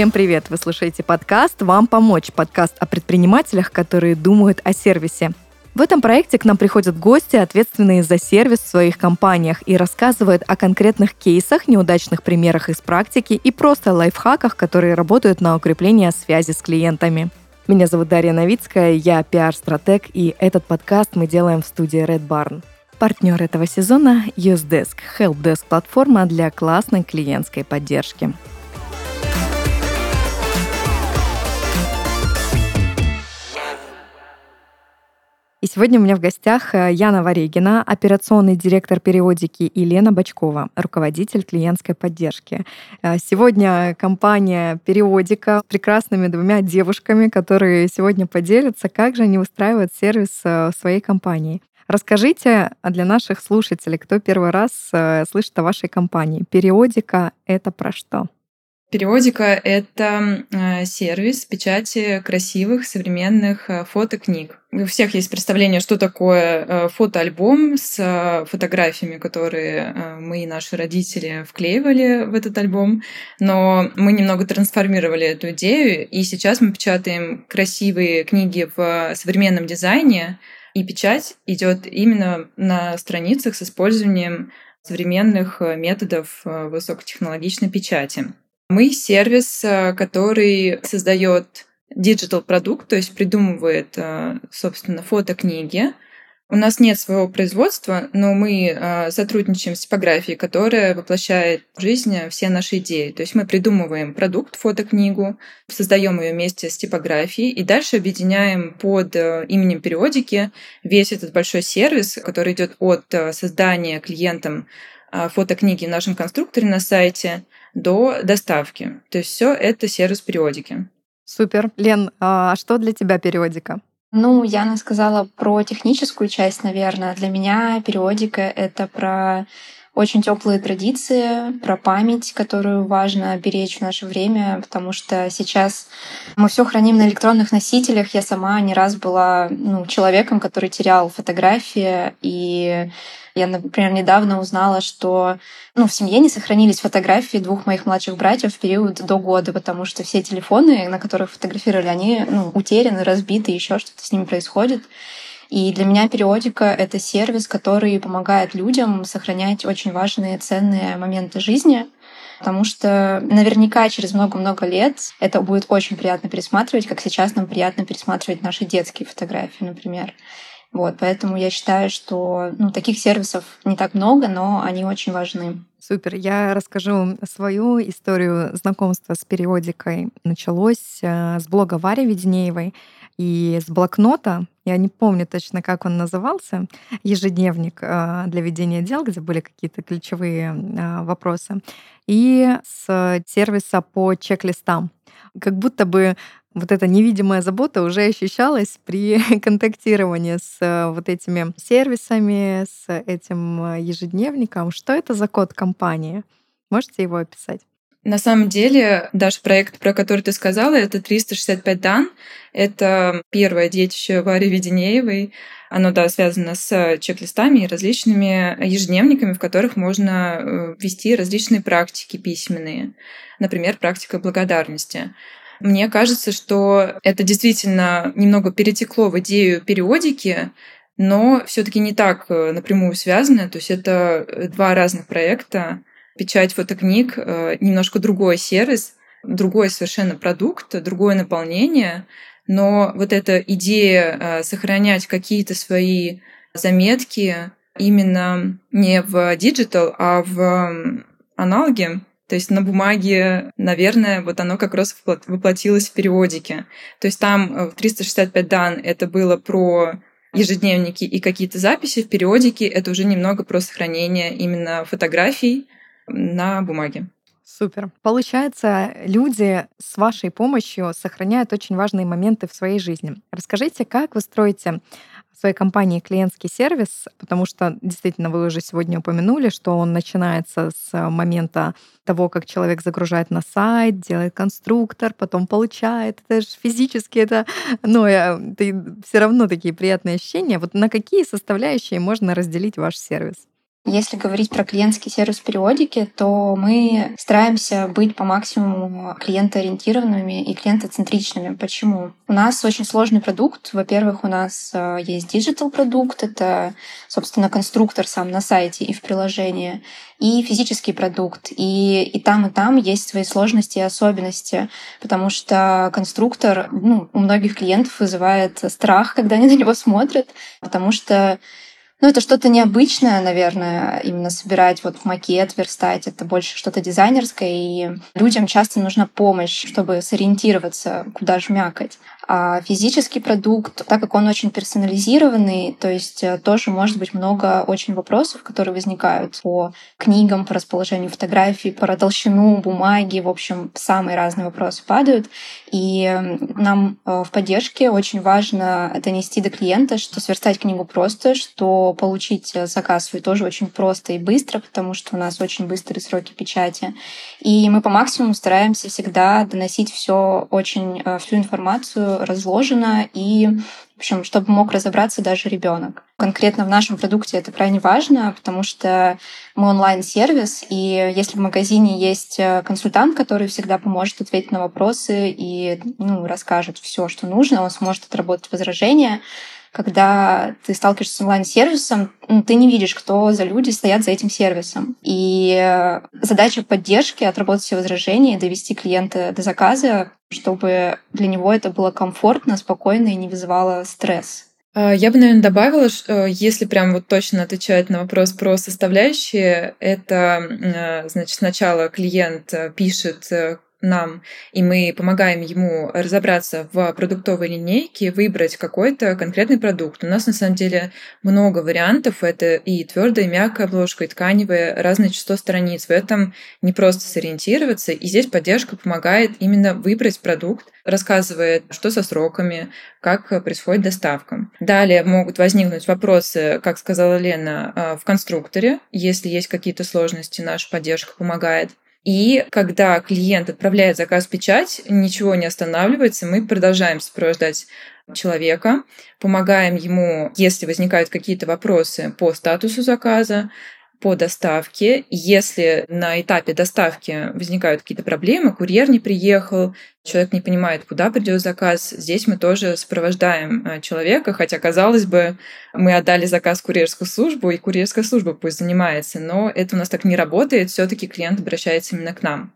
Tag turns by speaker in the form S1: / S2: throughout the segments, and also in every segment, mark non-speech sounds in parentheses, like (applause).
S1: Всем привет! Вы слушаете подкаст «Вам помочь» подкаст о предпринимателях, которые думают о сервисе. В этом проекте к нам приходят гости, ответственные за сервис в своих компаниях, и рассказывают о конкретных кейсах, неудачных примерах из практики и просто лайфхаках, которые работают на укрепление связи с клиентами. Меня зовут Дарья Новицкая, я пиар-стратег, и этот подкаст мы делаем в студии Red Barn. Партнер этого сезона – UseDesk – helpdesk платформа для классной клиентской поддержки. И сегодня у меня в гостях э, Яна Варегина, операционный директор периодики, и Лена Бачкова, руководитель клиентской поддержки. Э, сегодня компания «Периодика» с прекрасными двумя девушками, которые сегодня поделятся, как же они устраивают сервис э, в своей компании. Расскажите для наших слушателей, кто первый раз слышит о вашей компании. Периодика — это про что?
S2: Периодика — это э, сервис печати красивых современных э, фотокниг. У всех есть представление, что такое э, фотоальбом с фотографиями, которые мы и наши родители вклеивали в этот альбом, но мы немного трансформировали эту идею, и сейчас мы печатаем красивые книги в современном дизайне, и печать идет именно на страницах с использованием современных методов высокотехнологичной печати. Мы сервис, э, который создает digital продукт, то есть придумывает, э, собственно, фотокниги. У нас нет своего производства, но мы э, сотрудничаем с типографией, которая воплощает в жизнь все наши идеи. То есть мы придумываем продукт, фотокнигу, создаем ее вместе с типографией и дальше объединяем под именем периодики весь этот большой сервис, который идет от создания клиентам фотокниги в нашем конструкторе на сайте до доставки. То есть все это сервис периодики.
S1: Супер. Лен, а что для тебя периодика?
S3: Ну, Яна сказала про техническую часть, наверное. Для меня периодика — это про очень теплые традиции, про память, которую важно беречь в наше время, потому что сейчас мы все храним на электронных носителях. Я сама не раз была ну, человеком, который терял фотографии, и я, например, недавно узнала, что ну, в семье не сохранились фотографии двух моих младших братьев в период до года, потому что все телефоны, на которых фотографировали, они ну, утеряны, разбиты, еще что-то с ними происходит. И для меня периодика — это сервис, который помогает людям сохранять очень важные, ценные моменты жизни, потому что наверняка через много-много лет это будет очень приятно пересматривать, как сейчас нам приятно пересматривать наши детские фотографии, например. Вот, поэтому я считаю, что ну, таких сервисов не так много, но они очень важны.
S1: Супер. Я расскажу свою историю знакомства с периодикой. Началось э, с блога Вари Веденеевой и с блокнота. Я не помню точно, как он назывался. Ежедневник э, для ведения дел, где были какие-то ключевые э, вопросы. И с сервиса по чек-листам. Как будто бы вот эта невидимая забота уже ощущалась при (laughs) контактировании с э, вот этими сервисами, с этим э, ежедневником. Что это за код компании? Можете его описать?
S2: На самом деле, даже проект, про который ты сказала, это 365 дан. Это первое детище Вари Веденеевой. Оно, да, связано с чек-листами и различными ежедневниками, в которых можно э, ввести различные практики письменные. Например, практика благодарности. Мне кажется, что это действительно немного перетекло в идею периодики, но все-таки не так э, напрямую связано. То есть это э, два разных проекта. Печать фотокниг э, немножко другой сервис, другой совершенно продукт, другое наполнение. Но вот эта идея сохранять какие-то свои заметки именно не в digital, а в аналоге, то есть на бумаге, наверное, вот оно как раз воплотилось в периодике. То есть там э, в 365 дан это было про ежедневники и какие-то записи в периодике, это уже немного про сохранение именно фотографий на бумаге.
S1: Супер. Получается, люди с вашей помощью сохраняют очень важные моменты в своей жизни. Расскажите, как вы строите своей компании клиентский сервис, потому что действительно вы уже сегодня упомянули, что он начинается с момента того, как человек загружает на сайт, делает конструктор, потом получает. Это же физически это, ну, это все равно такие приятные ощущения. Вот на какие составляющие можно разделить ваш сервис?
S3: Если говорить про клиентский сервис периодики, то мы стараемся быть по максимуму клиентоориентированными и клиентоцентричными. Почему? У нас очень сложный продукт. Во-первых, у нас э, есть digital продукт, это, собственно, конструктор сам на сайте и в приложении, и физический продукт. И, и там, и там есть свои сложности и особенности, потому что конструктор ну, у многих клиентов вызывает страх, когда они на него смотрят, потому что ну, это что-то необычное, наверное, именно собирать вот макет, верстать. Это больше что-то дизайнерское, и людям часто нужна помощь, чтобы сориентироваться, куда жмякать. А физический продукт, так как он очень персонализированный, то есть э, тоже может быть много очень вопросов, которые возникают по книгам, по расположению фотографий, по толщину бумаги, в общем, самые разные вопросы падают. И нам э, в поддержке очень важно донести до клиента, что сверстать книгу просто, что получить э, заказ свой тоже очень просто и быстро, потому что у нас очень быстрые сроки печати. И мы по максимуму стараемся всегда доносить все очень, всю информацию разложено и в общем, чтобы мог разобраться даже ребенок. Конкретно в нашем продукте это крайне важно, потому что мы онлайн-сервис, и если в магазине есть э, консультант, который всегда поможет ответить на вопросы и ну, расскажет все, что нужно, он сможет отработать возражения, когда ты сталкиваешься с онлайн-сервисом, ты не видишь, кто за люди стоят за этим сервисом. И э, задача поддержки — отработать все возражения, довести клиента до заказа, чтобы для него это было комфортно, спокойно и не вызывало стресс.
S2: А, я бы, наверное, добавила, что э, если прям вот точно отвечать на вопрос про составляющие, это, э, значит, сначала клиент пишет нам, и мы помогаем ему разобраться в продуктовой линейке, выбрать какой-то конкретный продукт. У нас на самом деле много вариантов. Это и твердая, и мягкая обложка, и тканевая, разное число страниц. В этом не просто сориентироваться. И здесь поддержка помогает именно выбрать продукт, рассказывает, что со сроками, как происходит доставка. Далее могут возникнуть вопросы, как сказала Лена, а, в конструкторе. Если есть какие-то сложности, наша поддержка помогает. И когда клиент отправляет заказ в печать, ничего не останавливается, мы продолжаем сопровождать человека, помогаем ему, если возникают какие-то вопросы по статусу заказа, по доставке. Если на этапе доставки возникают какие-то проблемы, курьер не приехал, человек не понимает, куда придет заказ, здесь мы тоже сопровождаем э, человека, хотя, казалось бы, мы отдали заказ в курьерскую службу, и курьерская служба пусть занимается, но это у нас так не работает, все-таки клиент обращается именно к нам.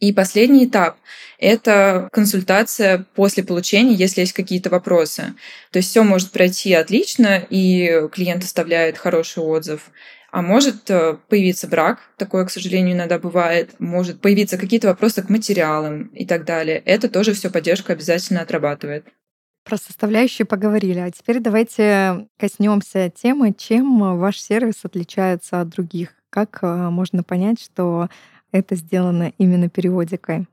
S2: И последний этап — это консультация после получения, если есть какие-то вопросы. То есть все может пройти отлично, и клиент оставляет хороший отзыв. А может э, появиться брак, такое, к сожалению, иногда бывает, может появиться какие-то вопросы к материалам и так далее. Это тоже все поддержка обязательно отрабатывает.
S1: Про составляющие поговорили, а теперь давайте коснемся темы, чем ваш сервис отличается от других. Как э, можно понять, что это сделано именно периодикой?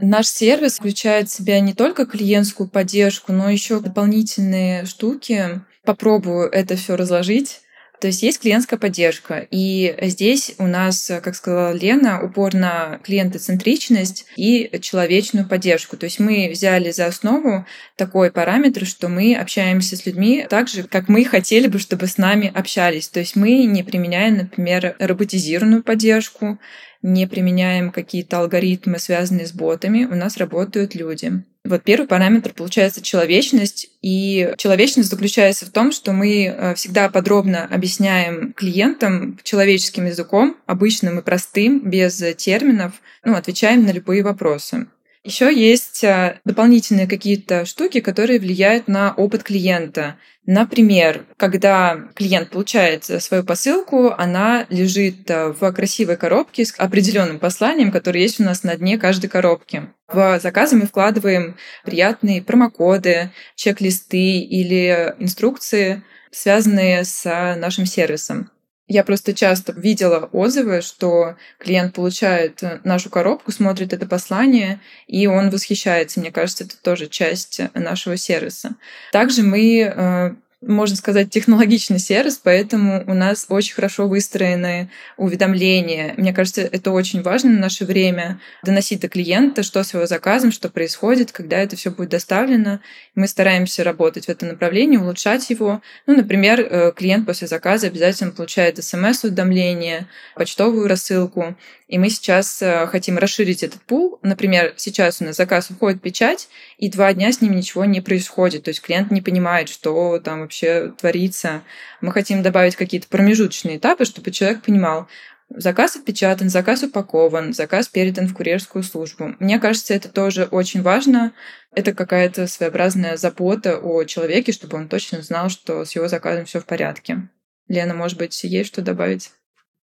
S2: Наш сервис включает в себя не только клиентскую поддержку, но еще дополнительные штуки. Попробую это все разложить. То есть есть клиентская поддержка. И здесь у нас, как сказала Лена, упор на клиентоцентричность и человечную поддержку. То есть мы взяли за основу такой параметр, что мы общаемся с людьми так же, как мы хотели бы, чтобы с нами общались. То есть мы не применяем, например, роботизированную поддержку, не применяем какие-то алгоритмы, связанные с ботами, у нас работают люди. Вот первый параметр получается человечность. И человечность заключается в том, что мы э, всегда подробно объясняем клиентам человеческим языком, обычным и простым, без терминов, ну, отвечаем на любые вопросы. Еще есть э, дополнительные какие-то штуки, которые влияют на опыт клиента. Например, когда клиент получает свою посылку, она лежит э, в красивой коробке с определенным посланием, которое есть у нас на дне каждой коробки. В заказы мы вкладываем приятные промокоды, чек-листы или инструкции, связанные с нашим сервисом. Я просто часто видела отзывы, что клиент получает э, нашу коробку, смотрит это послание, и он восхищается. Мне кажется, это тоже часть нашего сервиса. Также мы э, можно сказать, технологичный сервис, поэтому у нас очень хорошо выстроены уведомления. Мне кажется, это очень важно в наше время доносить до клиента, что с его заказом, что происходит, когда это все будет доставлено. Мы стараемся работать в этом направлении, улучшать его. Ну, например, э, клиент после заказа обязательно получает смс-уведомление, почтовую рассылку. И мы сейчас э, хотим расширить этот пул. Например, сейчас у нас заказ уходит печать, и два дня с ним ничего не происходит. То есть клиент не понимает, что там вообще творится. Мы хотим добавить какие-то промежуточные этапы, чтобы человек понимал, Заказ отпечатан, заказ упакован, заказ передан в курьерскую службу. Мне кажется, это тоже очень важно. Это какая-то своеобразная забота о человеке, чтобы он точно знал, что с его заказом все в порядке. Лена, может быть, есть что добавить?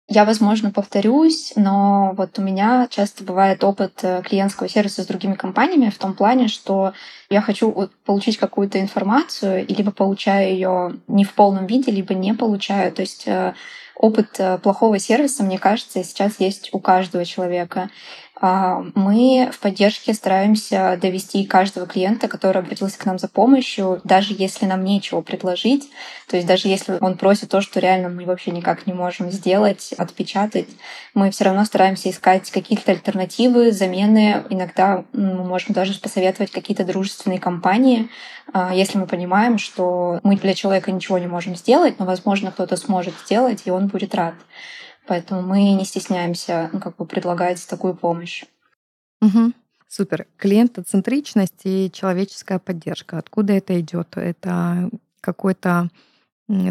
S3: Я, возможно, повторюсь, но вот у меня часто бывает опыт э, клиентского сервиса с другими компаниями в том плане, что я хочу получить какую-то информацию, и либо получаю ее не в полном виде, либо не получаю. То есть э, опыт э, плохого сервиса, мне кажется, сейчас есть у каждого человека. А, мы в поддержке стараемся довести каждого клиента, который обратился к нам за помощью, даже если нам нечего предложить, то есть даже если он просит то, что реально мы вообще никак не можем сделать, отпечатать, мы все равно стараемся искать какие-то альтернативы, замены. Иногда мы можем даже посоветовать какие-то дружественные компании, а, если мы понимаем, что мы для человека ничего не можем сделать, но, возможно, кто-то сможет сделать, и он будет рад. Поэтому мы не стесняемся ну, как бы предлагать такую помощь.
S1: Угу. Супер. Клиентоцентричность и человеческая поддержка. Откуда это идет? Это какой-то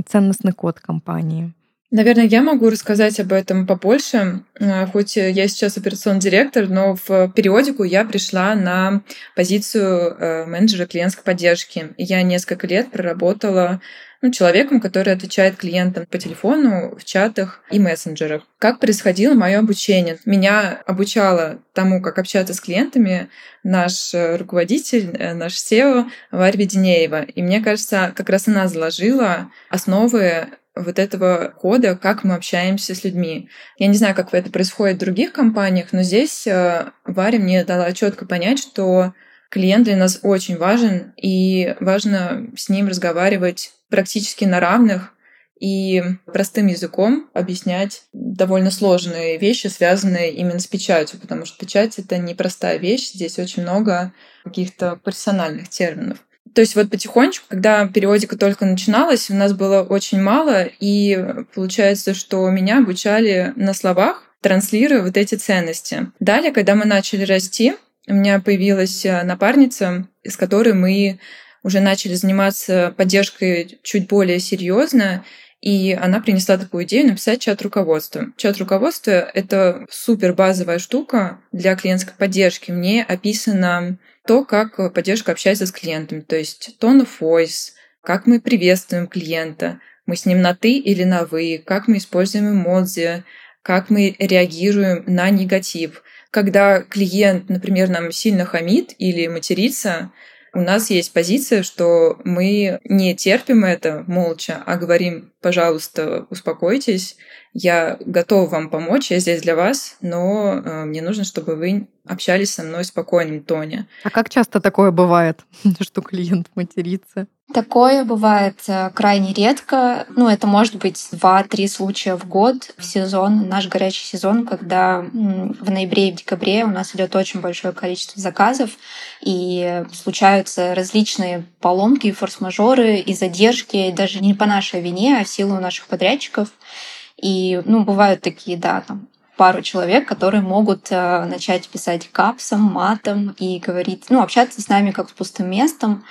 S1: ценностный код компании.
S2: Наверное, я могу рассказать об этом побольше. Э, хоть я сейчас операционный директор, но в периодику я пришла на позицию э, менеджера клиентской поддержки. Я несколько лет проработала ну, человеком, который отвечает клиентам по телефону, в чатах и мессенджерах. Как происходило мое обучение? Меня обучала тому, как общаться с клиентами наш э, руководитель, наш SEO Варя Веденеева. И мне кажется, как раз она заложила основы вот этого кода, как мы общаемся с людьми. Я не знаю, как это происходит в других компаниях, но здесь э, Варя мне дала четко понять, что клиент для нас очень важен, и важно с ним разговаривать практически на равных и простым языком объяснять довольно сложные вещи, связанные именно с печатью, потому что печать — это непростая вещь, здесь очень много каких-то персональных терминов. То есть вот потихонечку, когда периодика только начиналась, у нас было очень мало, и получается, что меня обучали на словах, транслируя вот эти ценности. Далее, когда мы начали расти, у меня появилась напарница, с которой мы уже начали заниматься поддержкой чуть более серьезно, и она принесла такую идею написать чат руководства. Чат руководства — это супер базовая штука для клиентской поддержки. Мне описано то, как поддержка общается с клиентами, то есть tone of voice, как мы приветствуем клиента, мы с ним на «ты» или на «вы», как мы используем эмодзи, как мы реагируем на негатив. Когда клиент, например, нам сильно хамит или матерится, у нас есть позиция, что мы не терпим это молча, а говорим, пожалуйста, успокойтесь, я готова вам помочь, я здесь для вас, но э, мне нужно, чтобы вы общались со мной в спокойном тоне.
S1: А как часто такое бывает, (laughs) что клиент матерится?
S3: Такое бывает э, крайне редко. Ну, это может быть два-три случая в год в сезон, наш горячий сезон, когда в ноябре и в декабре у нас идет очень большое количество заказов, и случаются различные поломки, форс-мажоры и задержки, даже не по нашей вине, а в силу наших подрядчиков. И, ну, бывают такие, да, там пару человек, которые могут э, начать писать капсом, матом и говорить, ну, общаться с нами как с пустым местом.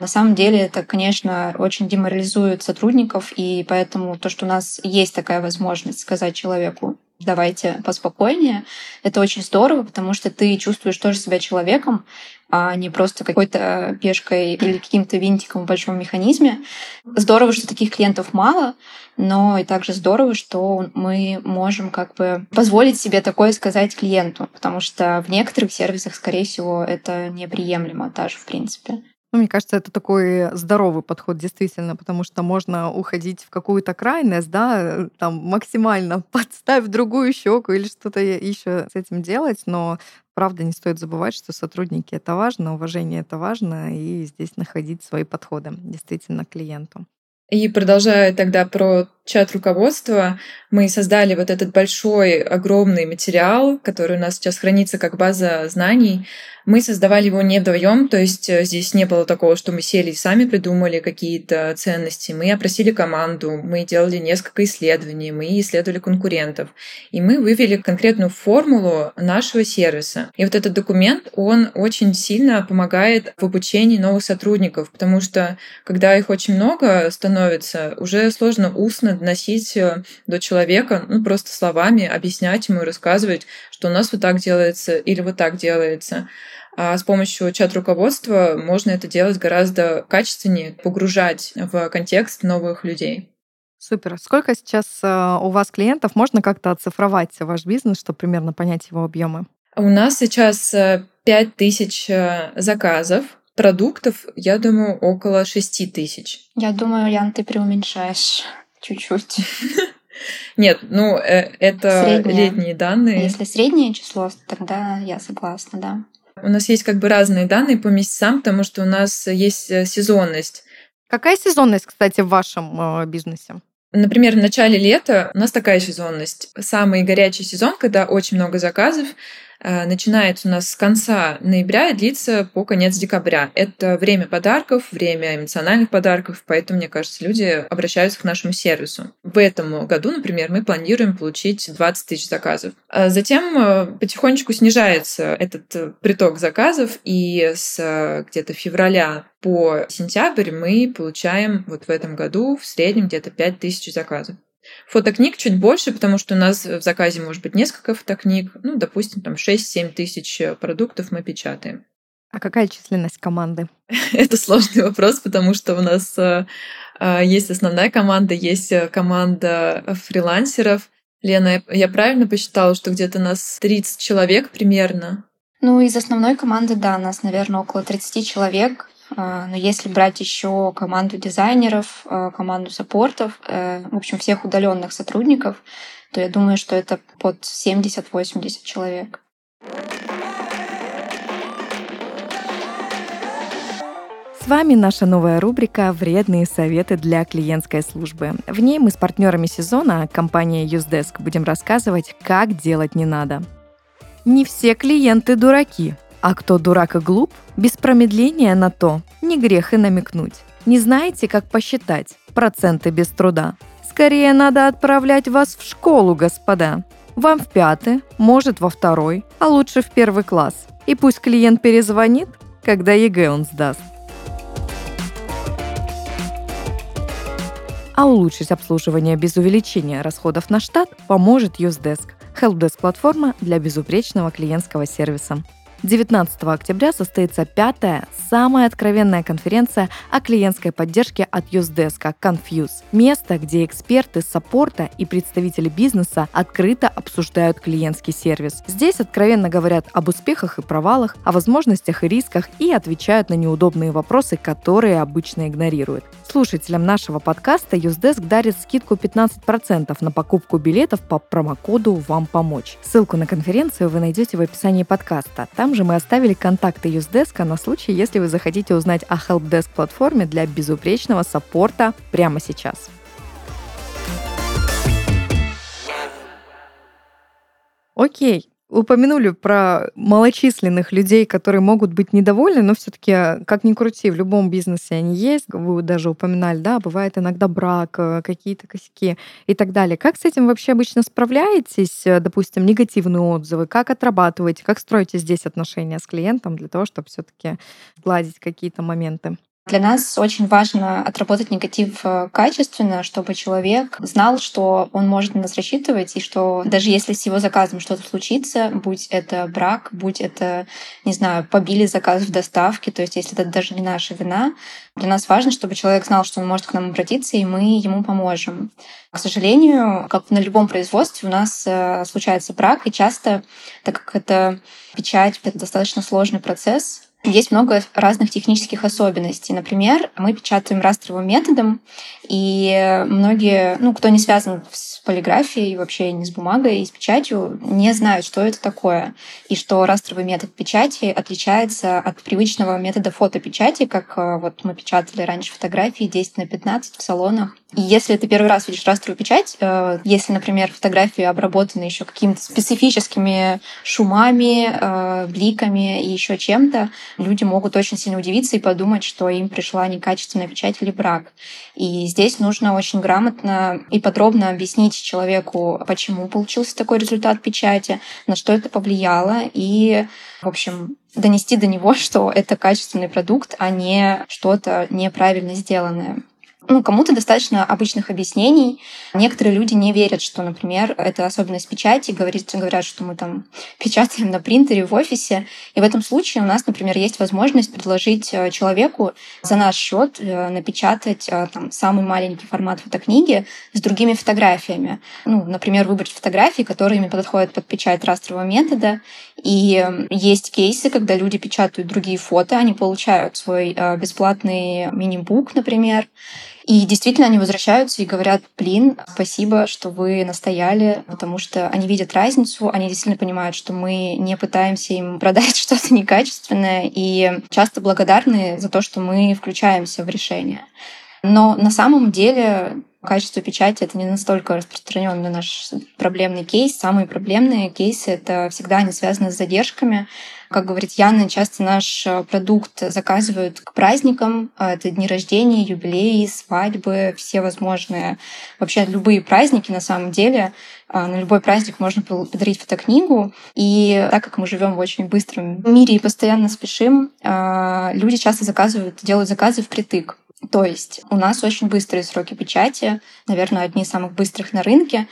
S3: На самом деле это, конечно, очень деморализует сотрудников, и поэтому то, что у нас есть такая возможность сказать человеку, давайте поспокойнее, это очень здорово, потому что ты чувствуешь тоже себя человеком, а не просто какой-то пешкой или каким-то винтиком в большом механизме. Здорово, что таких клиентов мало, но и также здорово, что мы можем как бы позволить себе такое сказать клиенту, потому что в некоторых сервисах, скорее всего, это неприемлемо даже в принципе.
S1: Ну, мне кажется, это такой здоровый подход, действительно, потому что можно уходить в какую-то крайность, да, там максимально (laughs) подставь другую щеку или что-то еще с этим делать, но правда не стоит забывать, что сотрудники это важно, уважение это важно, и здесь находить свои подходы действительно клиенту.
S2: И продолжая тогда про чат руководства, мы создали вот этот большой, огромный материал, который у нас сейчас хранится как база знаний, мы создавали его не вдвоем, то есть э, здесь не было такого, что мы сели и сами придумали какие-то ценности. Мы опросили команду, мы делали несколько исследований, мы исследовали конкурентов, и мы вывели конкретную формулу нашего сервиса. И вот этот документ, он очень сильно помогает в обучении новых сотрудников, потому что когда их очень много становится, уже сложно устно доносить э, до человека, ну просто словами объяснять ему, рассказывать, что у нас вот так делается или вот так делается. А с помощью чат-руководства можно это делать гораздо качественнее, погружать в контекст новых людей.
S1: Супер. Сколько сейчас э, у вас клиентов? Можно как-то оцифровать ваш бизнес, чтобы примерно понять его объемы?
S2: У нас сейчас 5000 э, э, заказов. Продуктов, я думаю, около 6 тысяч.
S3: Я думаю, Ян, ты преуменьшаешь чуть-чуть. (laughs)
S2: Нет, ну это среднее. летние данные.
S3: Если среднее число, тогда я согласна, да.
S2: У нас есть как бы разные данные по месяцам, потому что у нас есть э, сезонность.
S1: Какая сезонность, кстати, в вашем э, бизнесе?
S2: Например, в начале лета у нас такая сезонность. Самый горячий сезон, когда очень много заказов, Э, начинается у нас с конца ноября и длится по конец декабря. Это время подарков, время эмоциональных подарков, поэтому, мне кажется, люди обращаются к нашему сервису. В этом году, например, мы планируем получить 20 тысяч заказов. А затем э, потихонечку снижается этот э, приток заказов, и с где-то февраля по сентябрь мы получаем вот в этом году в среднем где-то 5 тысяч заказов. Фотокниг чуть больше, потому что у нас в заказе может быть несколько фотокниг. Ну, допустим, там 6-7 тысяч продуктов мы печатаем.
S1: А какая численность команды? (laughs)
S2: Это сложный вопрос, потому что у нас э, э, есть основная команда, есть э, команда фрилансеров. Лена, я правильно посчитала, что где-то нас 30 человек примерно?
S3: Ну, из основной команды, да, нас, наверное, около 30 человек. А, но если брать еще команду дизайнеров, а, команду саппортов, э, в общем, всех удаленных сотрудников, то я думаю, что это под 70-80 человек.
S1: С вами наша новая рубрика «Вредные советы для клиентской службы». В ней мы с партнерами сезона, компанией Usedesk, будем рассказывать, как делать не надо. Не все клиенты дураки, а кто дурак и глуп, без промедления на то, не грех и намекнуть. Не знаете, как посчитать проценты без труда? Скорее надо отправлять вас в школу, господа. Вам в пятый, может во второй, а лучше в первый класс. И пусть клиент перезвонит, когда ЕГЭ он сдаст. А улучшить обслуживание без увеличения расходов на штат поможет Usedesk – helpdesk-платформа для безупречного клиентского сервиса. 19 октября состоится пятая, самая откровенная конференция о клиентской поддержке от Usedesk Confuse. Место, где эксперты саппорта и представители бизнеса открыто обсуждают клиентский сервис. Здесь откровенно говорят об успехах и провалах, о возможностях и рисках и отвечают на неудобные вопросы, которые обычно игнорируют. Слушателям нашего подкаста Usedesk дарит скидку 15% на покупку билетов по промокоду «Вам помочь». Ссылку на конференцию вы найдете в описании подкаста. Там же мы оставили контакты Юздеска на случай, если вы захотите узнать о Helpdesk платформе для безупречного саппорта прямо сейчас. Окей, упомянули про малочисленных людей, которые могут быть недовольны, но все-таки, как ни крути, в любом бизнесе они есть. Вы даже упоминали, да, бывает иногда брак, э, какие-то косяки и так далее. Как с этим вообще обычно справляетесь? Э, допустим, негативные отзывы, как отрабатываете, как строите здесь отношения с клиентом для того, чтобы все-таки сгладить какие-то моменты?
S3: Для нас очень важно отработать негатив э, качественно, чтобы человек знал, что он может на нас рассчитывать, и что даже если с его заказом что-то случится, будь это брак, будь это, не знаю, побили заказ в доставке, то есть если это даже не наша вина, для нас важно, чтобы человек знал, что он может к нам обратиться, и мы ему поможем. К сожалению, как на любом производстве, у нас э, случается брак, и часто, так как это печать, это достаточно сложный процесс, Есть много разных технических особенностей. Например, мы печатаем растровым методом, и многие, ну, кто не связан с полиграфией, вообще не с бумагой и с печатью, не знают, что это такое, и что растровый метод печати отличается от привычного метода фотопечати, как э, вот мы печатали раньше фотографии 10 на 15 в салонах. И если ты первый раз видишь растровую печать, э, если, например, фотографии обработаны еще какими-то специфическими шумами, э, бликами и еще чем-то, люди могут очень сильно удивиться и подумать, что им пришла некачественная печать или брак. И здесь нужно очень грамотно и подробно объяснить человеку, почему получился такой результат печати, на что это повлияло, и, в общем, донести до него, (laughs) что это качественный продукт, а не что-то неправильно сделанное ну, кому-то достаточно обычных объяснений. Некоторые люди не верят, что, например, это особенность печати, говорит, говорят, что мы там (laughs) печатаем на принтере в офисе. И в этом случае у нас, например, есть возможность предложить э, человеку за наш счет э, напечатать э, там, самый маленький формат фотокниги с другими фотографиями. Ну, например, выбрать фотографии, которые подходят под печать растрового метода. И есть кейсы, когда люди печатают другие фото, они получают свой бесплатный мини-бук, например, и действительно они возвращаются и говорят, блин, спасибо, что вы настояли, потому что они видят разницу, они действительно понимают, что мы не пытаемся им продать (laughs) что-то некачественное, и часто благодарны за то, что мы включаемся в решение. Но на самом деле качество печати — это не настолько распространенный наш проблемный кейс. Самые проблемные кейсы — это всегда они связаны с задержками, как говорит Яна, часто наш э, продукт заказывают к праздникам. А это дни рождения, юбилеи, свадьбы, все возможные, вообще любые праздники на самом деле. А, на любой праздник можно подарить фотокнигу. И так как мы живем в очень быстром мире и постоянно спешим, а, люди часто заказывают, делают заказы впритык. То есть у нас очень быстрые сроки печати, наверное, одни из самых быстрых на рынке,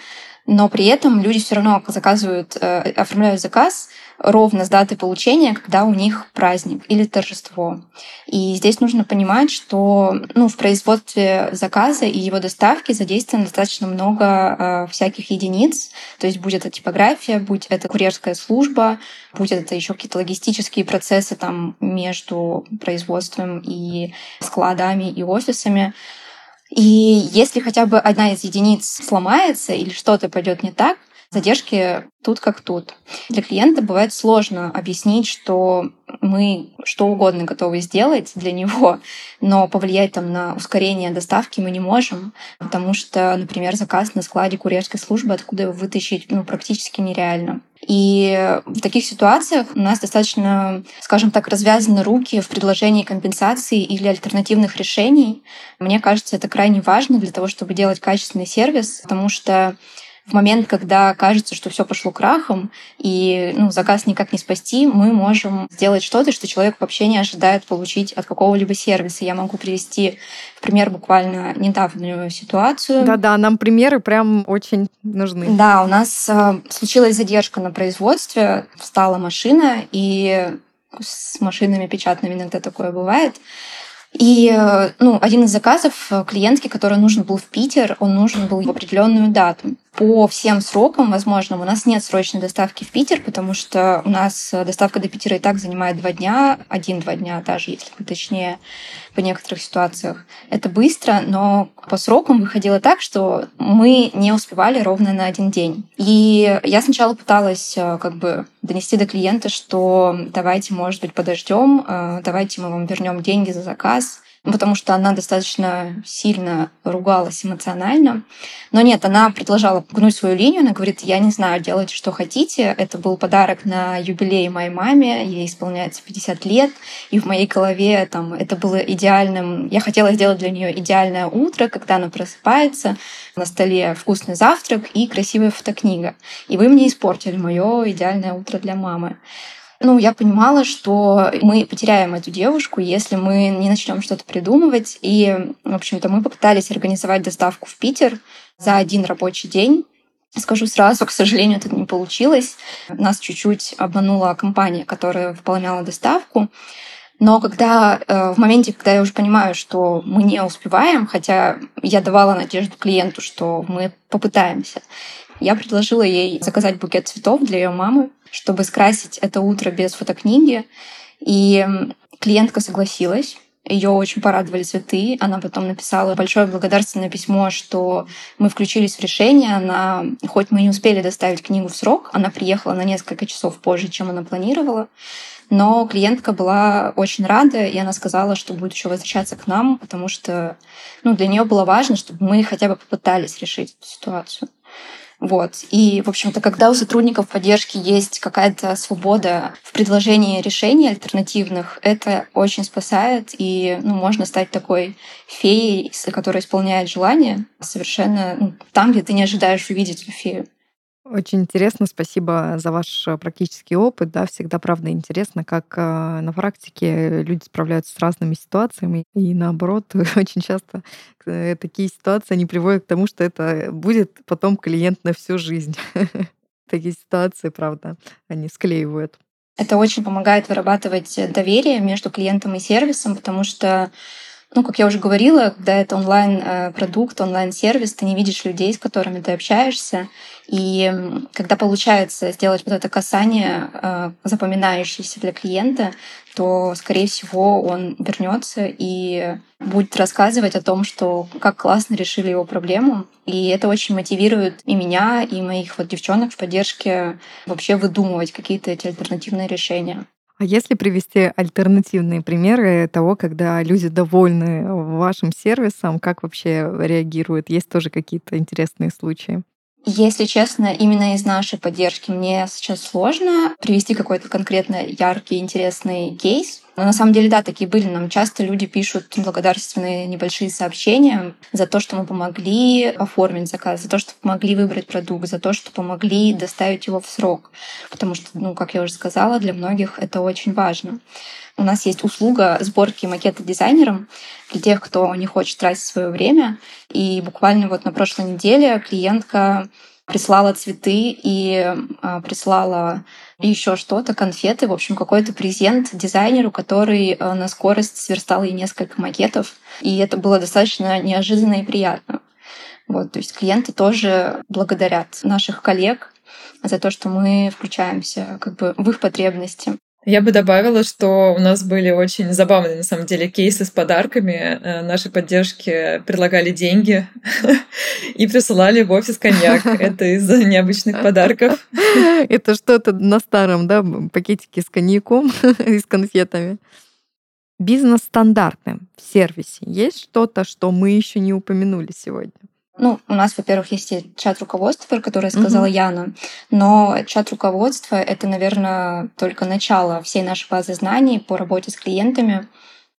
S3: но при этом люди все равно заказывают, э, оформляют заказ ровно с даты получения, когда у них праздник или торжество. И здесь нужно понимать, что ну, в производстве заказа и его доставки задействовано достаточно много э, всяких единиц. То есть будет это типография, будь это курьерская служба, будь это еще какие-то логистические процессы там между производством и складами и офисами. И если хотя бы одна из единиц сломается или что-то пойдет не так, задержки тут как тут. Для клиента бывает сложно объяснить, что мы что угодно готовы сделать для него, но повлиять там на ускорение доставки мы не можем, потому что, например, заказ на складе курьерской службы, откуда его вытащить, ну, практически нереально. И в таких ситуациях у нас достаточно, скажем так, развязаны руки в предложении компенсации или альтернативных решений. Мне кажется, это крайне важно для того, чтобы делать качественный сервис, потому что в момент, когда кажется, что все пошло крахом, и ну, заказ никак не спасти, мы можем сделать что-то, что человек вообще не ожидает получить от какого-либо сервиса. Я могу привести в пример буквально недавнюю ситуацию.
S1: Да-да, нам примеры прям очень нужны.
S3: Да, у нас э, случилась задержка на производстве, встала машина, и с машинами печатными иногда такое бывает. И э, ну, один из заказов э, клиентки, который нужен был в Питер, он нужен был в определенную дату. По всем срокам возможным у нас нет срочной доставки в Питер, потому что у нас э, доставка до Питера и так занимает два дня, один-два дня даже, если точнее, по некоторых ситуациях. Это быстро, но по срокам выходило так, что мы не успевали ровно на один день. И я сначала пыталась как бы донести до клиента, что давайте, может быть, подождем, давайте мы вам вернем деньги за заказ, потому что она достаточно сильно ругалась эмоционально. Но нет, она предложила гнуть свою линию, она говорит, я не знаю, делайте, что хотите. Это был подарок на юбилей моей маме, ей исполняется 50 лет, и в моей голове там это было идеальным. Я хотела сделать для нее идеальное утро, когда она просыпается, на столе вкусный завтрак и красивая фотокнига. И вы мне испортили мое идеальное утро для мамы. Ну, я понимала, что мы потеряем эту девушку, если мы не начнем что-то придумывать. И, в общем-то, мы попытались организовать доставку в Питер за один рабочий день. Скажу сразу, к сожалению, это не получилось. Нас чуть-чуть обманула компания, которая выполняла доставку. Но когда э, в моменте, когда я уже понимаю, что мы не успеваем, хотя я давала надежду клиенту, что мы попытаемся, я предложила ей заказать букет цветов для ее мамы, чтобы скрасить это утро без фотокниги. И клиентка согласилась. Ее очень порадовали цветы. Она потом написала большое благодарственное письмо, что мы включились в решение. Она, хоть мы не успели доставить книгу в срок, она приехала на несколько часов позже, чем она планировала. Но клиентка была очень рада, и она сказала, что будет еще возвращаться к нам, потому что ну, для нее было важно, чтобы мы хотя бы попытались решить эту ситуацию. Вот. И, в общем-то, когда у сотрудников поддержки есть какая-то свобода в предложении решений альтернативных, это очень спасает, и ну, можно стать такой феей, которая исполняет желание совершенно ну, там, где ты не ожидаешь увидеть эту фею.
S1: Очень интересно, спасибо за ваш э, практический опыт. Да, всегда, правда, интересно, как э, на практике люди справляются с разными ситуациями. И наоборот, (laughs) очень часто э, такие ситуации они приводят к тому, что это будет потом клиент на всю жизнь. (laughs) Такие ситуации, правда, они склеивают.
S3: Это очень помогает вырабатывать доверие между клиентом и сервисом, потому что ну, как я уже говорила, когда это онлайн-продукт, онлайн-сервис, ты не видишь людей, с которыми ты общаешься. И когда получается сделать вот это касание, э, запоминающееся для клиента, то, скорее всего, он вернется и будет рассказывать о том, что как классно решили его проблему. И это очень мотивирует и меня, и моих вот девчонок в поддержке вообще выдумывать какие-то эти альтернативные решения.
S1: А если привести альтернативные примеры того, когда люди довольны вашим сервисом, как вообще реагируют? Есть тоже какие-то интересные случаи?
S3: Если честно, именно из нашей поддержки мне сейчас сложно привести какой-то конкретно яркий, интересный кейс. Но на самом деле, да, такие были. Нам часто люди пишут благодарственные небольшие сообщения за то, что мы помогли оформить заказ, за то, что помогли выбрать продукт, за то, что помогли доставить его в срок. Потому что, ну, как я уже сказала, для многих это очень важно. У нас есть услуга сборки макета дизайнером для тех, кто не хочет тратить свое время. И буквально вот на прошлой неделе клиентка прислала цветы и а, прислала еще что-то, конфеты, в общем, какой-то презент дизайнеру, который а, на скорость сверстал ей несколько макетов. И это было достаточно неожиданно и приятно. Вот, то есть клиенты тоже благодарят наших коллег за то, что мы включаемся как бы в их потребности.
S2: Я бы добавила, что у нас были очень забавные, на самом деле, кейсы с подарками. Э, нашей поддержки предлагали деньги (laughs) и присылали в офис коньяк. (laughs) Это из необычных подарков. (laughs)
S1: Это что-то на старом, да, пакетике с коньяком и с конфетами. Бизнес-стандарты в сервисе. Есть что-то, что мы еще не упомянули сегодня?
S3: Ну, у нас, во-первых, есть чат руководства, про который сказала угу. Яна, но чат руководства — это, наверное, только начало всей нашей базы знаний по работе с клиентами.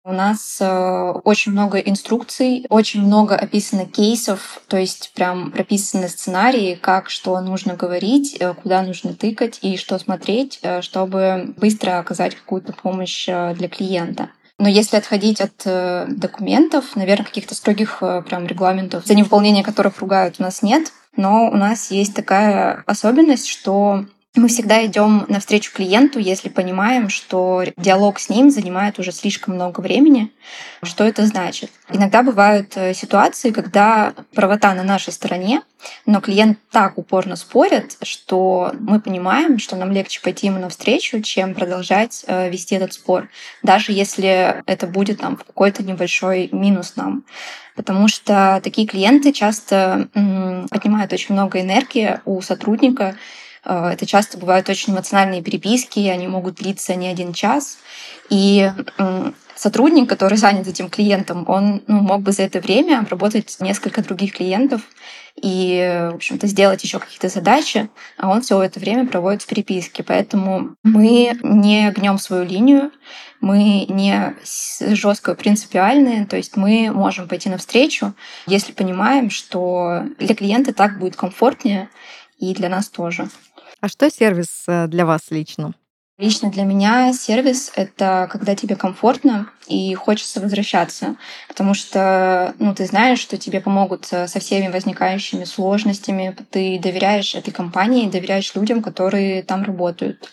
S3: У нас э, очень много инструкций, очень много описано кейсов, то есть прям прописаны сценарии, как что нужно говорить, э, куда нужно тыкать и что смотреть, э, чтобы быстро оказать какую-то помощь э, для клиента. Но если отходить от э, документов, наверное, каких-то строгих э, прям регламентов, за невыполнение которых ругают, у нас нет. Но у нас есть такая особенность, что мы всегда идем навстречу клиенту, если понимаем, что диалог с ним занимает уже слишком много времени. Что это значит? Иногда бывают э, ситуации, когда правота на нашей стороне, но клиент так упорно спорит, что мы понимаем, что нам легче пойти ему навстречу, чем продолжать э, вести этот спор, даже если это будет там какой-то небольшой минус нам. Потому что такие клиенты часто отнимают очень много энергии у сотрудника, это часто бывают очень эмоциональные переписки, они могут длиться не один час. И сотрудник, который занят этим клиентом, он ну, мог бы за это время обработать несколько других клиентов и, в общем-то, сделать еще какие-то задачи, а он все это время проводит в переписке. Поэтому мы не гнем свою линию, мы не жестко принципиальные, то есть мы можем пойти навстречу, если понимаем, что для клиента так будет комфортнее, и для нас тоже.
S1: А что сервис э, для вас лично?
S3: Лично для меня сервис — это когда тебе комфортно и хочется возвращаться, потому что ну, ты знаешь, что тебе помогут э, со всеми возникающими сложностями, ты доверяешь этой компании, доверяешь людям, которые там работают.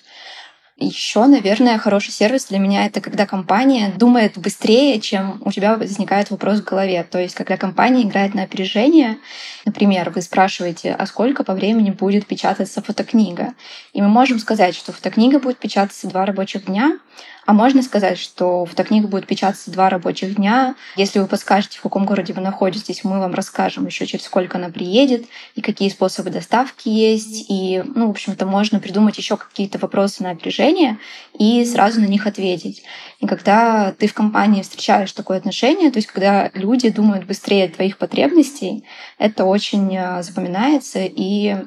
S3: Еще, наверное, хороший сервис для меня это когда компания думает быстрее, чем у тебя возникает вопрос в голове. То есть, когда компания играет на опережение, например, вы спрашиваете, а сколько по времени будет печататься фотокнига? И мы можем сказать, что фотокнига будет печататься два рабочих дня, А можно сказать, что фотокнига будет печататься два рабочих дня. Если вы подскажете, в каком городе вы находитесь, мы вам расскажем еще через сколько она приедет и какие способы доставки есть. И, ну, в общем-то, можно придумать еще какие-то вопросы на опережение и сразу на них ответить. И когда ты в компании встречаешь такое отношение, то есть когда люди думают быстрее твоих потребностей, это очень э, запоминается, и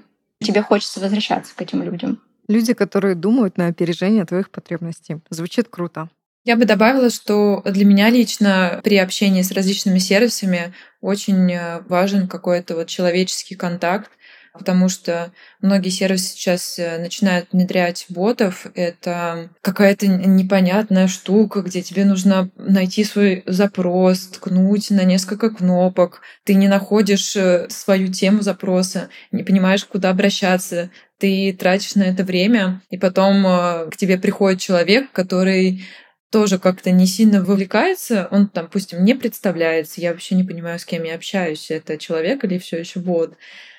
S3: тебе хочется возвращаться к этим людям.
S1: Люди, которые думают на опережение твоих потребностей. Звучит круто.
S2: Я бы добавила, что для меня лично при общении с различными сервисами очень э, важен какой-то вот человеческий контакт, потому что многие сервисы сейчас э, начинают внедрять ботов. Это какая-то непонятная штука, где тебе нужно найти свой запрос, ткнуть на несколько кнопок. Ты не находишь э, свою тему запроса, не понимаешь, куда обращаться. Ты тратишь на это время, и потом э, к тебе приходит человек, который тоже как-то не сильно вовлекается, он, там, допустим, не представляется, я вообще не понимаю, с кем я общаюсь, это человек или все еще бот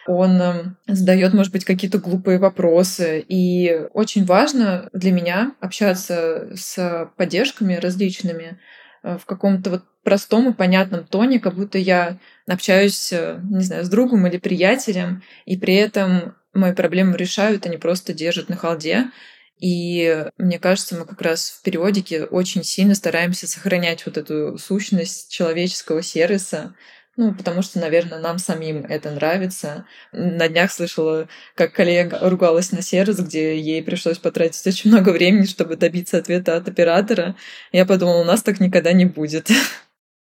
S2: он эм, задает, может быть, какие-то глупые вопросы. И очень важно для меня общаться с поддержками различными э, в каком-то вот простом и понятном тоне, как будто я общаюсь, э, не знаю, с другом или приятелем, и при этом мои проблемы решают, они просто держат на халде. И мне кажется, мы как раз в периодике очень сильно стараемся сохранять вот эту сущность человеческого сервиса, ну, потому что, наверное, нам самим это нравится. На днях слышала, как коллега ругалась на сервис, где ей пришлось потратить очень много времени, чтобы добиться ответа от оператора. Я подумала, у нас так никогда не будет. (laughs)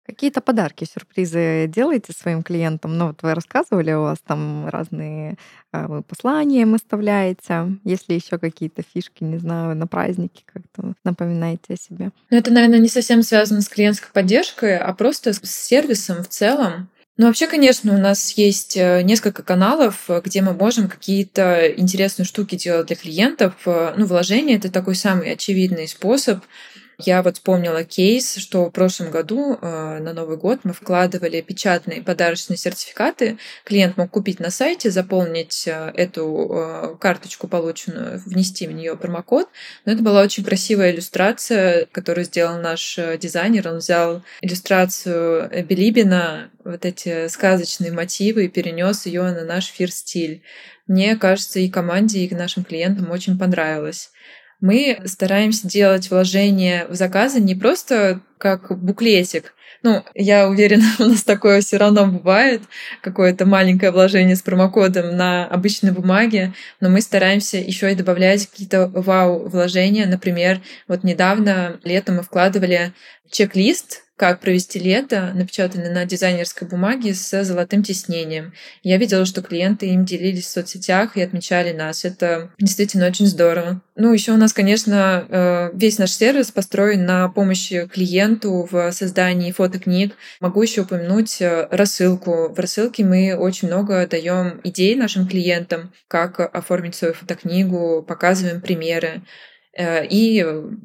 S1: Какие-то подарки, сюрпризы делаете своим клиентам? Ну, вот вы рассказывали, у вас там разные а, вы послания им оставляете. Если еще какие-то фишки, не знаю, на праздники как-то напоминаете о себе.
S2: Ну, это, наверное, не совсем связано с клиентской поддержкой, а просто с сервисом в целом. Ну, вообще, конечно, у нас есть э, несколько каналов, где мы можем какие-то интересные штуки делать для клиентов. Э, ну, вложение — это такой самый очевидный способ я вот вспомнила кейс, что в прошлом году э, на Новый год мы вкладывали печатные подарочные сертификаты. Клиент мог купить на сайте, заполнить э, эту э, карточку полученную, внести в нее промокод. Но это была очень красивая иллюстрация, которую сделал наш э, дизайнер. Он взял иллюстрацию Билибина, вот эти сказочные мотивы, и перенес ее на наш фир-стиль. Мне кажется, и команде, и нашим клиентам очень понравилось мы стараемся делать вложения в заказы не просто как буклетик. Ну, я уверена, (laughs) у нас такое все равно бывает, какое-то маленькое вложение с промокодом на обычной бумаге, но мы стараемся еще и добавлять какие-то вау-вложения. Например, вот недавно летом мы вкладывали чек-лист как провести лето, напечатанный на дизайнерской бумаге с золотым тиснением. Я видела, что клиенты им делились в соцсетях и отмечали нас. Это действительно очень здорово. Ну, еще у нас, конечно, э, весь наш сервис построен на помощи клиенту в создании фотокниг. Могу еще упомянуть э, рассылку. В рассылке мы очень много даем идей нашим клиентам, как оформить свою фотокнигу, показываем примеры. Э, и,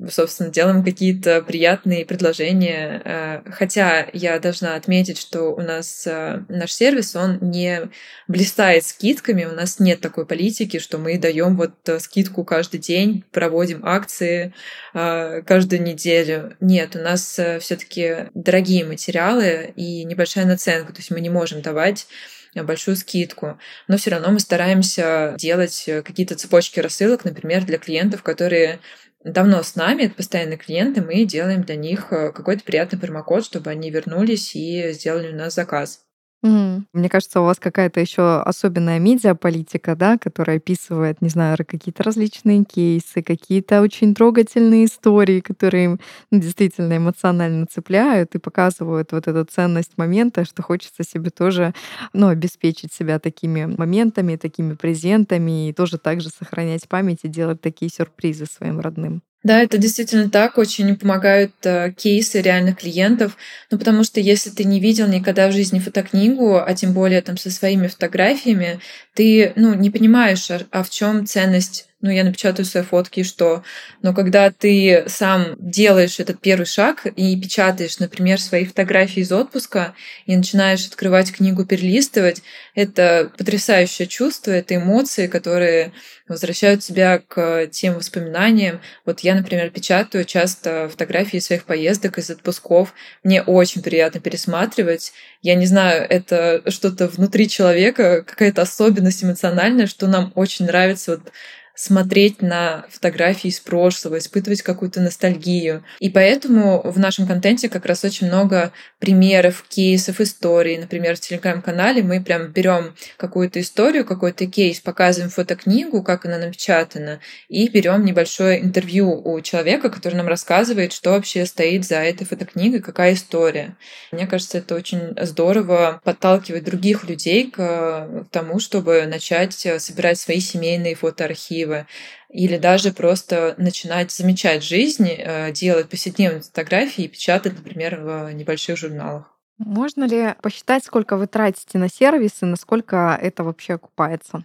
S2: собственно, делаем какие-то приятные предложения. Э, хотя я должна отметить, что у нас э, наш сервис, он не блистает скидками, у нас нет такой политики, что мы даем вот скидку каждый день, проводим акции каждую неделю. Нет, у нас все-таки дорогие материалы и небольшая наценка, то есть мы не можем давать большую скидку. Но все равно мы стараемся делать э, какие-то цепочки рассылок, например, для клиентов, которые давно с нами, это постоянные клиенты, мы делаем для них э, какой-то приятный промокод, чтобы они вернулись и сделали у нас заказ.
S1: Мгм. Мне кажется, у вас какая-то еще особенная медиаполитика, да, которая описывает, не знаю, какие-то различные кейсы, какие-то очень трогательные истории, которые ну, действительно эмоционально цепляют и показывают вот эту ценность момента, что хочется себе тоже, ну, обеспечить себя такими моментами, такими презентами и тоже также сохранять память и делать такие сюрпризы своим родным.
S2: Да, это действительно так, очень помогают э, кейсы реальных клиентов, ну потому что если ты не видел никогда в жизни фотокнигу, а тем более там со своими фотографиями, ты ну, не понимаешь, а, а в чем ценность ну, я напечатаю свои фотки, и что. Но когда ты сам делаешь этот первый шаг и печатаешь, например, свои фотографии из отпуска и начинаешь открывать книгу, перелистывать, это потрясающее чувство, это эмоции, которые возвращают тебя к тем воспоминаниям. Вот я, например, печатаю часто фотографии своих поездок из отпусков. Мне очень приятно пересматривать. Я не знаю, это что-то внутри человека, какая-то особенность эмоциональная, что нам очень нравится вот смотреть на фотографии из прошлого, испытывать какую-то ностальгию. И поэтому в нашем контенте как раз очень много примеров, кейсов, историй. Например, в телеграм-канале мы прям берем какую-то историю, какой-то кейс, показываем фотокнигу, как она напечатана, и берем небольшое интервью у человека, который нам рассказывает, что вообще стоит за этой фотокнигой, какая история. Мне кажется, это очень здорово подталкивать других людей к тому, чтобы начать собирать свои семейные фотоархивы, красиво, или даже просто начинать замечать жизнь, э, делать повседневные фотографии и печатать, например, в небольших журналах.
S1: Можно ли посчитать, сколько вы тратите на сервис и насколько это вообще окупается?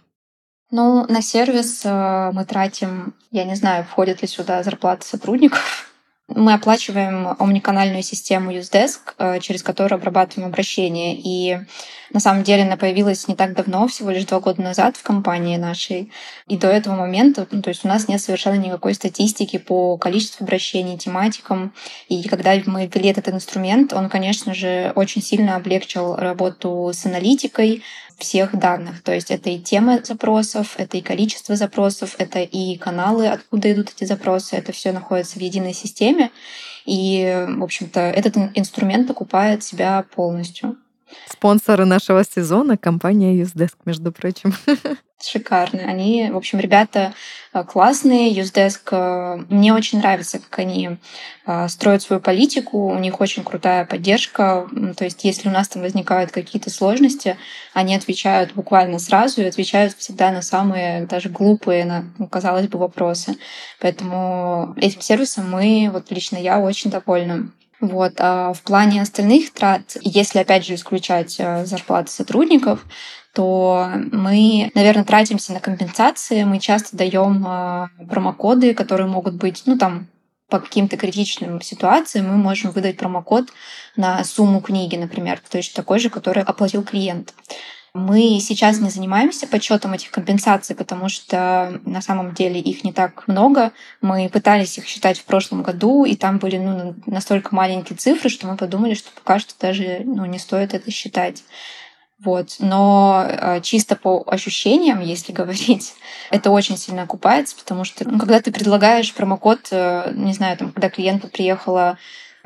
S3: Ну, на сервис э, мы тратим, я не знаю, входит ли сюда зарплата сотрудников, мы оплачиваем омниканальную систему UseDesk, э, через которую обрабатываем обращения. И на самом деле она появилась не так давно, всего лишь два года назад в компании нашей. И до этого момента, ну, то есть у нас нет совершенно никакой статистики по количеству обращений, тематикам. И когда мы ввели этот инструмент, он, конечно же, очень сильно облегчил работу с аналитикой, всех данных. То есть это и тема запросов, это и количество запросов, это и каналы, откуда идут эти запросы. Это все находится в единой системе. И, в общем-то, этот инструмент окупает себя полностью.
S1: Спонсоры нашего сезона — компания Usedesk, между прочим. (laughs)
S3: Шикарные. Они, в общем, ребята э, классные. Usedesk э, мне очень нравится, как они э, строят свою политику. У них очень крутая поддержка. То есть, если у нас там возникают какие-то сложности, они отвечают буквально сразу и отвечают всегда на самые даже глупые, на, ну, казалось бы, вопросы. Поэтому этим сервисом мы, вот лично я, очень довольна. Вот. А в плане остальных трат, если опять же исключать э, зарплаты сотрудников, то мы, наверное, тратимся на компенсации. Мы часто даем э, промокоды, которые могут быть, ну там, по каким-то критичным ситуациям мы можем выдать промокод на сумму книги, например, точно такой же, который оплатил клиент. Мы сейчас не занимаемся подсчетом этих компенсаций, потому что на самом деле их не так много. Мы пытались их считать в прошлом году, и там были ну, настолько маленькие цифры, что мы подумали, что пока что даже ну, не стоит это считать. Вот. Но э, чисто по ощущениям, если (laughs) говорить, это очень сильно окупается, потому что ну, когда ты предлагаешь промокод, э, не знаю, там, когда клиенту приехала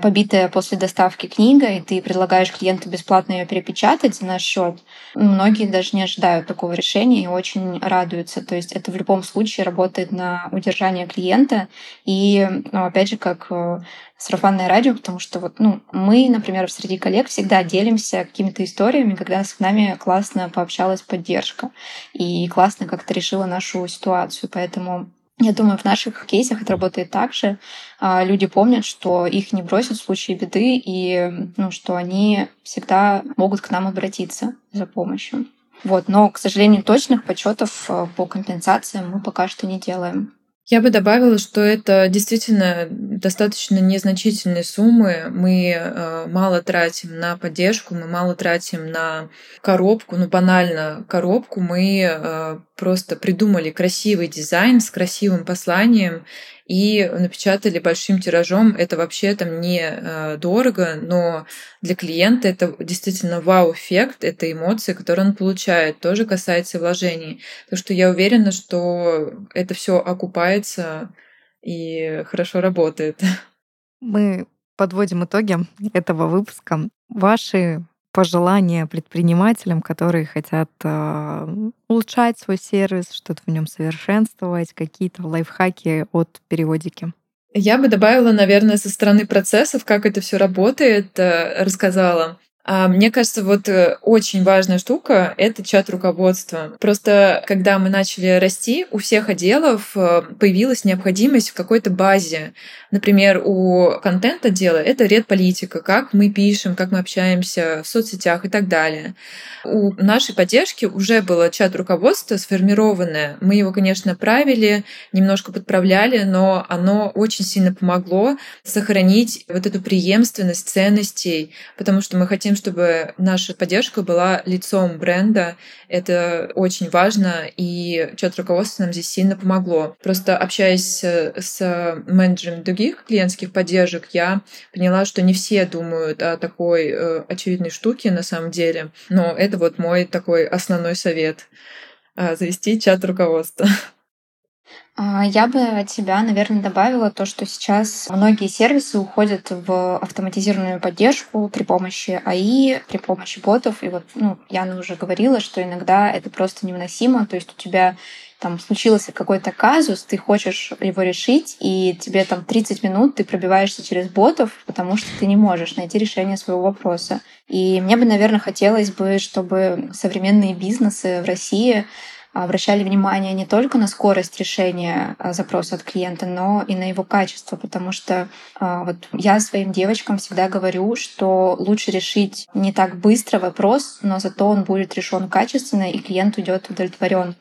S3: побитая после доставки книга, и ты предлагаешь клиенту бесплатно ее перепечатать наш счет, многие даже не ожидают такого решения и очень радуются. То есть это в любом случае работает на удержание клиента. И, ну, опять же, как э, сарафанное радио, потому что вот, ну, мы, например, среди коллег всегда делимся какими-то историями, когда с нами классно пообщалась поддержка и классно как-то решила нашу ситуацию. Поэтому я думаю, в наших кейсах это работает так же. А, люди помнят, что их не бросят в случае беды, и ну, что они всегда могут к нам обратиться за помощью. Вот. Но, к сожалению, точных подсчетов а, по компенсациям мы пока что не делаем.
S2: Я бы добавила, что это действительно достаточно незначительные суммы. Мы э, мало тратим на поддержку, мы мало тратим на коробку, ну банально коробку. Мы э, просто придумали красивый дизайн с красивым посланием и напечатали большим тиражом. Это вообще там не э, дорого, но для клиента это действительно вау-эффект, это эмоции, которые он получает. Тоже касается вложений. Так что я уверена, что это все окупается и хорошо работает.
S1: Мы подводим итоги этого выпуска. Ваши пожелания предпринимателям, которые хотят э, улучшать свой сервис, что-то в нем совершенствовать, какие-то лайфхаки от периодики?
S2: Я бы добавила, наверное, со стороны процессов, как это все работает, э, рассказала. А, мне кажется, вот э, очень важная штука — это чат руководства. Просто когда мы начали расти, у всех отделов э, появилась необходимость в какой-то базе. Например, у контент-отдела это редполитика, как мы пишем, как мы общаемся в соцсетях и так далее. У нашей поддержки уже было чат руководства сформированное. Мы его, конечно, правили, немножко подправляли, но оно очень сильно помогло сохранить вот эту преемственность ценностей, потому что мы хотим, чтобы наша поддержка была лицом бренда. Это очень важно, и чат руководства нам здесь сильно помогло. Просто общаясь с менеджерами других клиентских поддержек, я поняла, что не все думают о такой э, очевидной штуке на самом деле, но это вот мой такой основной совет э, завести чат руководства. (laughs)
S3: А, я бы от тебя, наверное, добавила то, что сейчас многие сервисы уходят в автоматизированную поддержку при помощи АИ, при помощи ботов. И вот, ну, Яна уже говорила, что иногда это просто невыносимо. То есть у тебя там случился какой-то казус, ты хочешь его решить, и тебе там 30 минут ты пробиваешься через ботов, потому что ты не можешь найти решение своего вопроса. И мне бы, наверное, хотелось бы, чтобы современные бизнесы в России обращали внимание не только на скорость решения а, запроса от клиента, но и на его качество, потому что а, вот я своим девочкам всегда говорю, что лучше решить не так быстро вопрос, но зато он будет решен качественно, и клиент уйдет удовлетворен.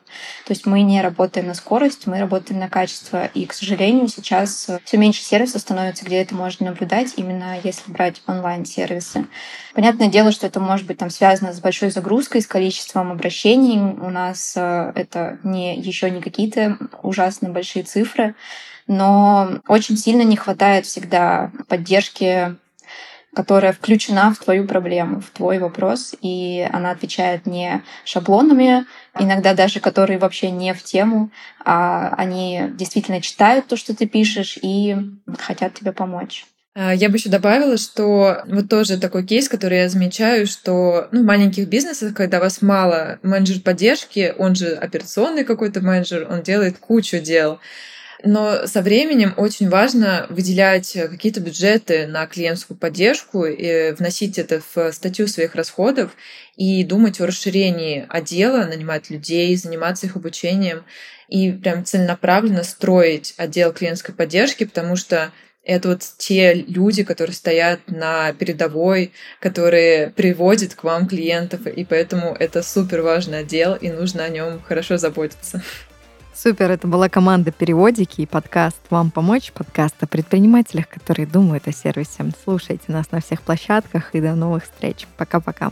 S3: То есть мы не работаем на скорость, мы работаем на качество. И, к сожалению, сейчас все меньше сервисов становится, где это можно наблюдать, именно если брать онлайн-сервисы. Понятное дело, что это может быть там связано с большой загрузкой, с количеством обращений. У нас это не еще не какие-то ужасно большие цифры, но очень сильно не хватает всегда поддержки которая включена в твою проблему, в твой вопрос, и она отвечает не шаблонами, иногда даже которые вообще не в тему, а они действительно читают то, что ты пишешь, и хотят тебе помочь.
S2: А, я бы еще добавила, что вот тоже такой кейс, который я замечаю, что ну, в маленьких бизнесах, когда вас мало менеджер поддержки, он же операционный какой-то менеджер, он делает кучу дел. Но со временем очень важно выделять какие-то бюджеты на клиентскую поддержку, и вносить это в статью своих расходов и думать о расширении отдела, нанимать людей, заниматься их обучением и прям целенаправленно строить отдел клиентской поддержки, потому что это вот те люди, которые стоят на передовой, которые приводят к вам клиентов, и поэтому это супер важный отдел, и нужно о нем хорошо заботиться.
S1: Супер, это была команда «Переводики» и подкаст «Вам помочь», подкаст о предпринимателях, которые думают о сервисе. Слушайте нас на всех площадках и до новых встреч. Пока-пока.